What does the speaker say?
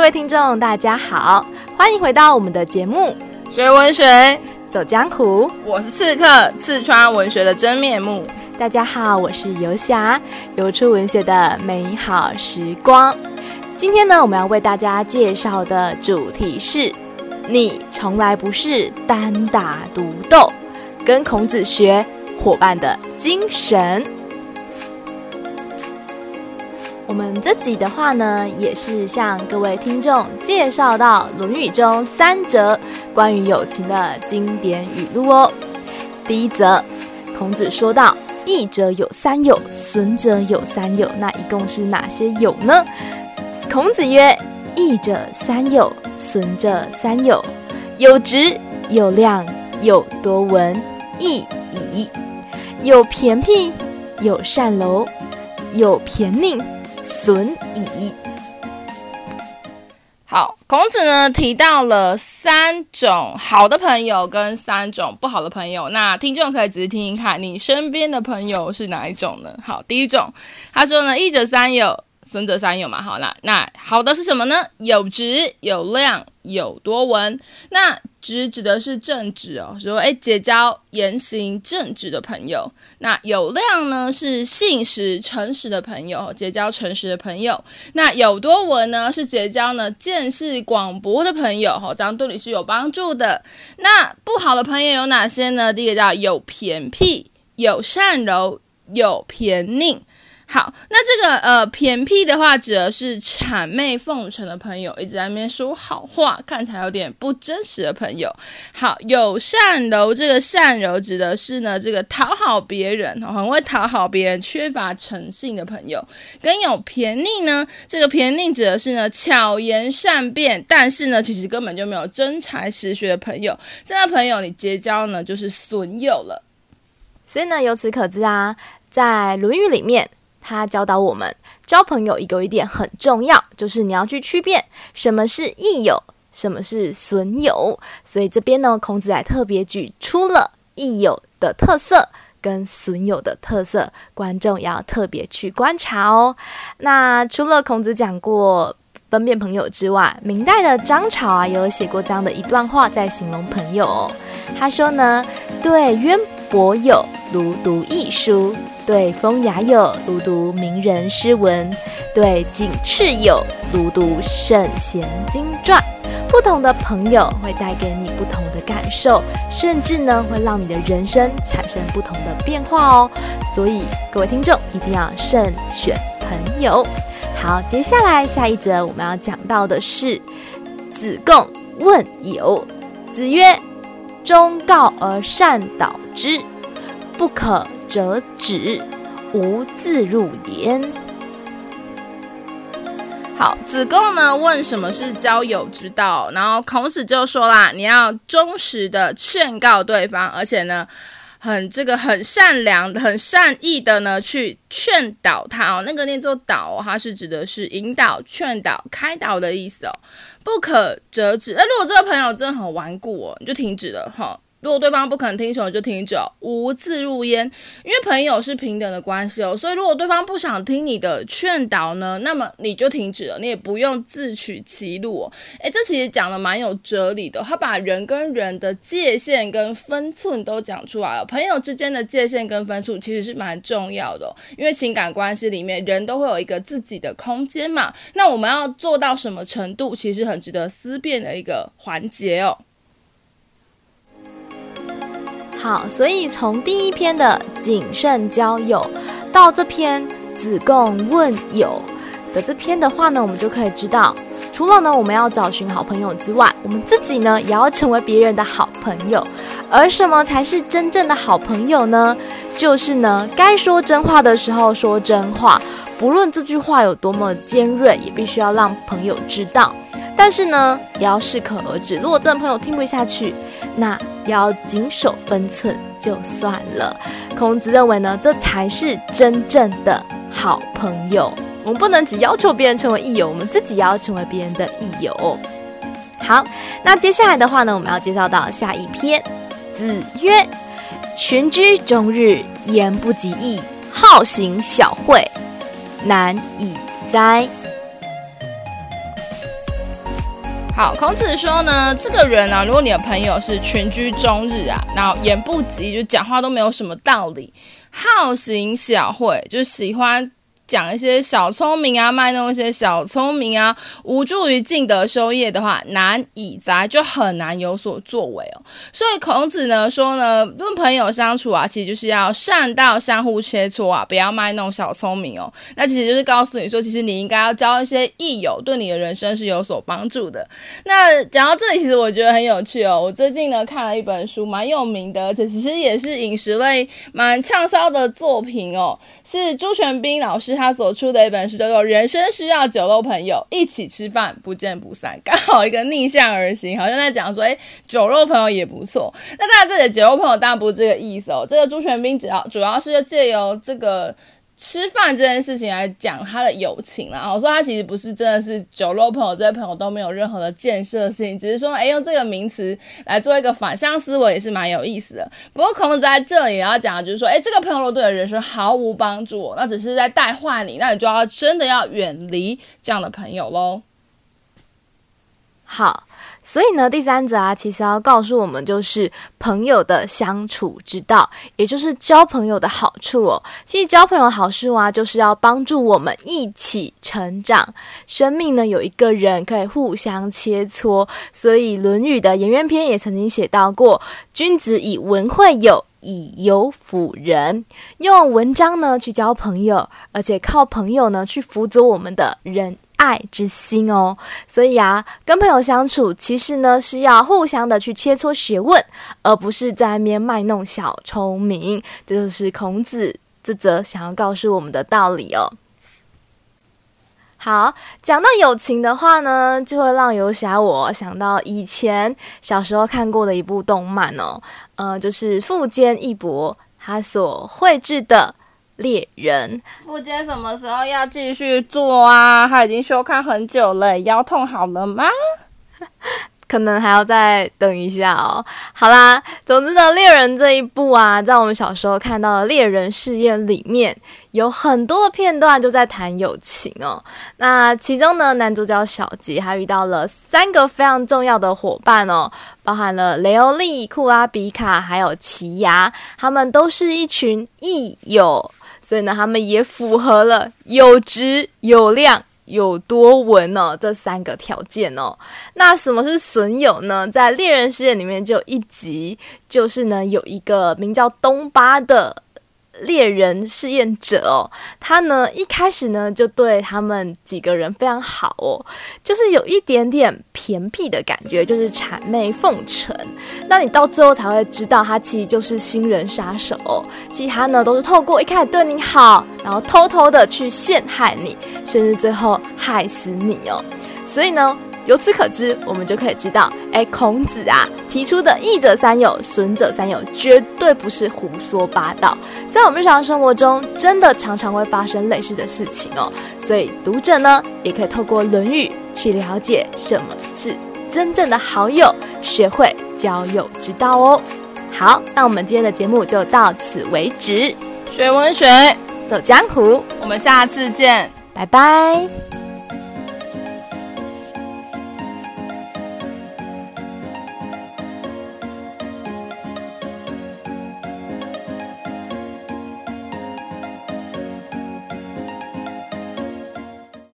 各位听众，大家好，欢迎回到我们的节目《学文学走江湖》。我是刺客，刺穿文学的真面目。大家好，我是游侠，游出文学的美好时光。今天呢，我们要为大家介绍的主题是：你从来不是单打独斗，跟孔子学伙伴的精神。我们这集的话呢，也是向各位听众介绍到《论语》中三则关于友情的经典语录哦。第一则，孔子说道：“益者有三友，损者有三友。”那一共是哪些友呢？孔子曰：“益者三友，损者三友。有直，有量，有多闻，益矣。有偏僻，有善柔，有偏佞。”损矣。好，孔子呢提到了三种好的朋友跟三种不好的朋友。那听众可以仔细听听看，你身边的朋友是哪一种呢？好，第一种，他说呢，一者三友，损者三有嘛。好，啦那好的是什么呢？有直，有量，有多闻。那直指的是正直哦，说哎，结交言行正直的朋友。那有量呢，是信实诚实的朋友，结交诚实的朋友。那有多闻呢，是结交呢见识广博的朋友，哈，这样对你是有帮助的。那不好的朋友有哪些呢？第一个叫有偏僻，有善柔，有偏佞。好，那这个呃偏僻的话，指的是谄媚奉承的朋友，一直在那边说好话，看起来有点不真实的朋友。好，友善柔，这个善柔指的是呢这个讨好别人，很会讨好别人，缺乏诚信的朋友。跟有偏佞呢，这个偏佞指的是呢巧言善辩，但是呢其实根本就没有真才实学的朋友。这样的朋友你结交呢就是损友了。所以呢，由此可知啊，在《论语》里面。他教导我们交朋友一个一点很重要，就是你要去区辨什么是益友，什么是损友。所以这边呢，孔子还特别举出了益友的特色跟损友的特色，观众要特别去观察哦。那除了孔子讲过分辨朋友之外，明代的张潮啊，也有写过这样的一段话，在形容朋友哦。他说呢，对渊博友如读易书。对风雅友如读名人诗文，对景赤友如读圣贤经传。不同的朋友会带给你不同的感受，甚至呢会让你的人生产生不同的变化哦。所以各位听众一定要慎选朋友。好，接下来下一则我们要讲到的是子贡问友。子曰：“忠告而善导之，不可。”折止，无自入焉。好，子贡呢问什么是交友之道，然后孔子就说啦，你要忠实的劝告对方，而且呢，很这个很善良、很善意的呢去劝导他哦。那个念作导哦，它是指的是引导、劝导、开导的意思哦。不可折止。那如果这个朋友真的很顽固哦，你就停止了哈。如果对方不肯听从，就停止，无自入焉。因为朋友是平等的关系哦，所以如果对方不想听你的劝导呢，那么你就停止了，你也不用自取其辱哦。诶，这其实讲的蛮有哲理的，他把人跟人的界限跟分寸都讲出来了。朋友之间的界限跟分寸其实是蛮重要的，因为情感关系里面人都会有一个自己的空间嘛。那我们要做到什么程度，其实很值得思辨的一个环节哦。好，所以从第一篇的谨慎交友，到这篇子贡问友的这篇的话呢，我们就可以知道，除了呢我们要找寻好朋友之外，我们自己呢也要成为别人的好朋友。而什么才是真正的好朋友呢？就是呢，该说真话的时候说真话，不论这句话有多么尖锐，也必须要让朋友知道。但是呢，也要适可而止。如果这个朋友听不下去，那也要谨守分寸就算了。孔子认为呢，这才是真正的好朋友。我们不能只要求别人成为益友，我们自己也要成为别人的益友。好，那接下来的话呢，我们要介绍到下一篇。子曰：“群居终日，言不及义，好行小惠，难以哉！”好，孔子说呢，这个人呢，如果你的朋友是群居终日啊，然后言不及，就讲话都没有什么道理，好行小惠，就喜欢。讲一些小聪明啊，卖弄一些小聪明啊，无助于尽德修业的话，难以哉，就很难有所作为哦。所以孔子呢说呢，跟朋友相处啊，其实就是要善道，相互切磋啊，不要卖弄小聪明哦。那其实就是告诉你说，其实你应该要交一些益友，对你的人生是有所帮助的。那讲到这里，其实我觉得很有趣哦。我最近呢看了一本书，蛮有名的，而且其实也是饮食类蛮畅销的作品哦，是朱全斌老师。他所出的一本书叫做《人生需要酒肉朋友，一起吃饭不见不散》，刚好一个逆向而行，好像在讲说，诶，酒肉朋友也不错。那大家，这里的酒肉朋友当然不是这个意思哦。这个朱全斌主要主要是借由这个。吃饭这件事情来讲他的友情啦，我说他其实不是真的是酒肉朋友，这些朋友都没有任何的建设性，只是说，哎，用这个名词来做一个反向思维也是蛮有意思的。不过孔子在这里也要讲就是说，哎，这个朋友如果对的人生毫无帮助，那只是在带坏你，那你就要真的要远离这样的朋友喽。好。所以呢，第三则啊，其实要告诉我们，就是朋友的相处之道，也就是交朋友的好处哦。其实交朋友的好处啊，就是要帮助我们一起成长。生命呢，有一个人可以互相切磋。所以《论语》的颜渊篇也曾经写到过：“君子以文会友，以友辅仁。”用文章呢去交朋友，而且靠朋友呢去辅佐我们的人。爱之心哦，所以啊，跟朋友相处，其实呢是要互相的去切磋学问，而不是在外面卖弄小聪明。这就是孔子这则想要告诉我们的道理哦。好，讲到友情的话呢，就会让游侠我想到以前小时候看过的一部动漫哦，呃，就是富坚义博他所绘制的。猎人，富坚什么时候要继续做啊？他已经休刊很久了，腰痛好了吗？可能还要再等一下哦。好啦，总之呢，猎人这一部啊，在我们小时候看到的猎人试验里面，有很多的片段就在谈友情哦。那其中呢，男主角小杰还遇到了三个非常重要的伙伴哦，包含了雷欧利、库拉比卡还有奇牙，他们都是一群益友。所以呢，他们也符合了有质、有量、有多文哦这三个条件哦。那什么是损友呢？在猎人世界里面就有一集，就是呢有一个名叫东巴的。猎人试验者哦，他呢一开始呢就对他们几个人非常好哦，就是有一点点偏僻的感觉，就是谄媚奉承。那你到最后才会知道，他其实就是新人杀手哦。其实他呢都是透过一开始对你好，然后偷偷的去陷害你，甚至最后害死你哦。所以呢。由此可知，我们就可以知道，哎，孔子啊提出的“益者三友，损者三友”绝对不是胡说八道，在我们日常生活中，真的常常会发生类似的事情哦。所以读者呢，也可以透过《论语》去了解什么是真正的好友，学会交友之道哦。好，那我们今天的节目就到此为止。学文学，走江湖，我们下次见，拜拜。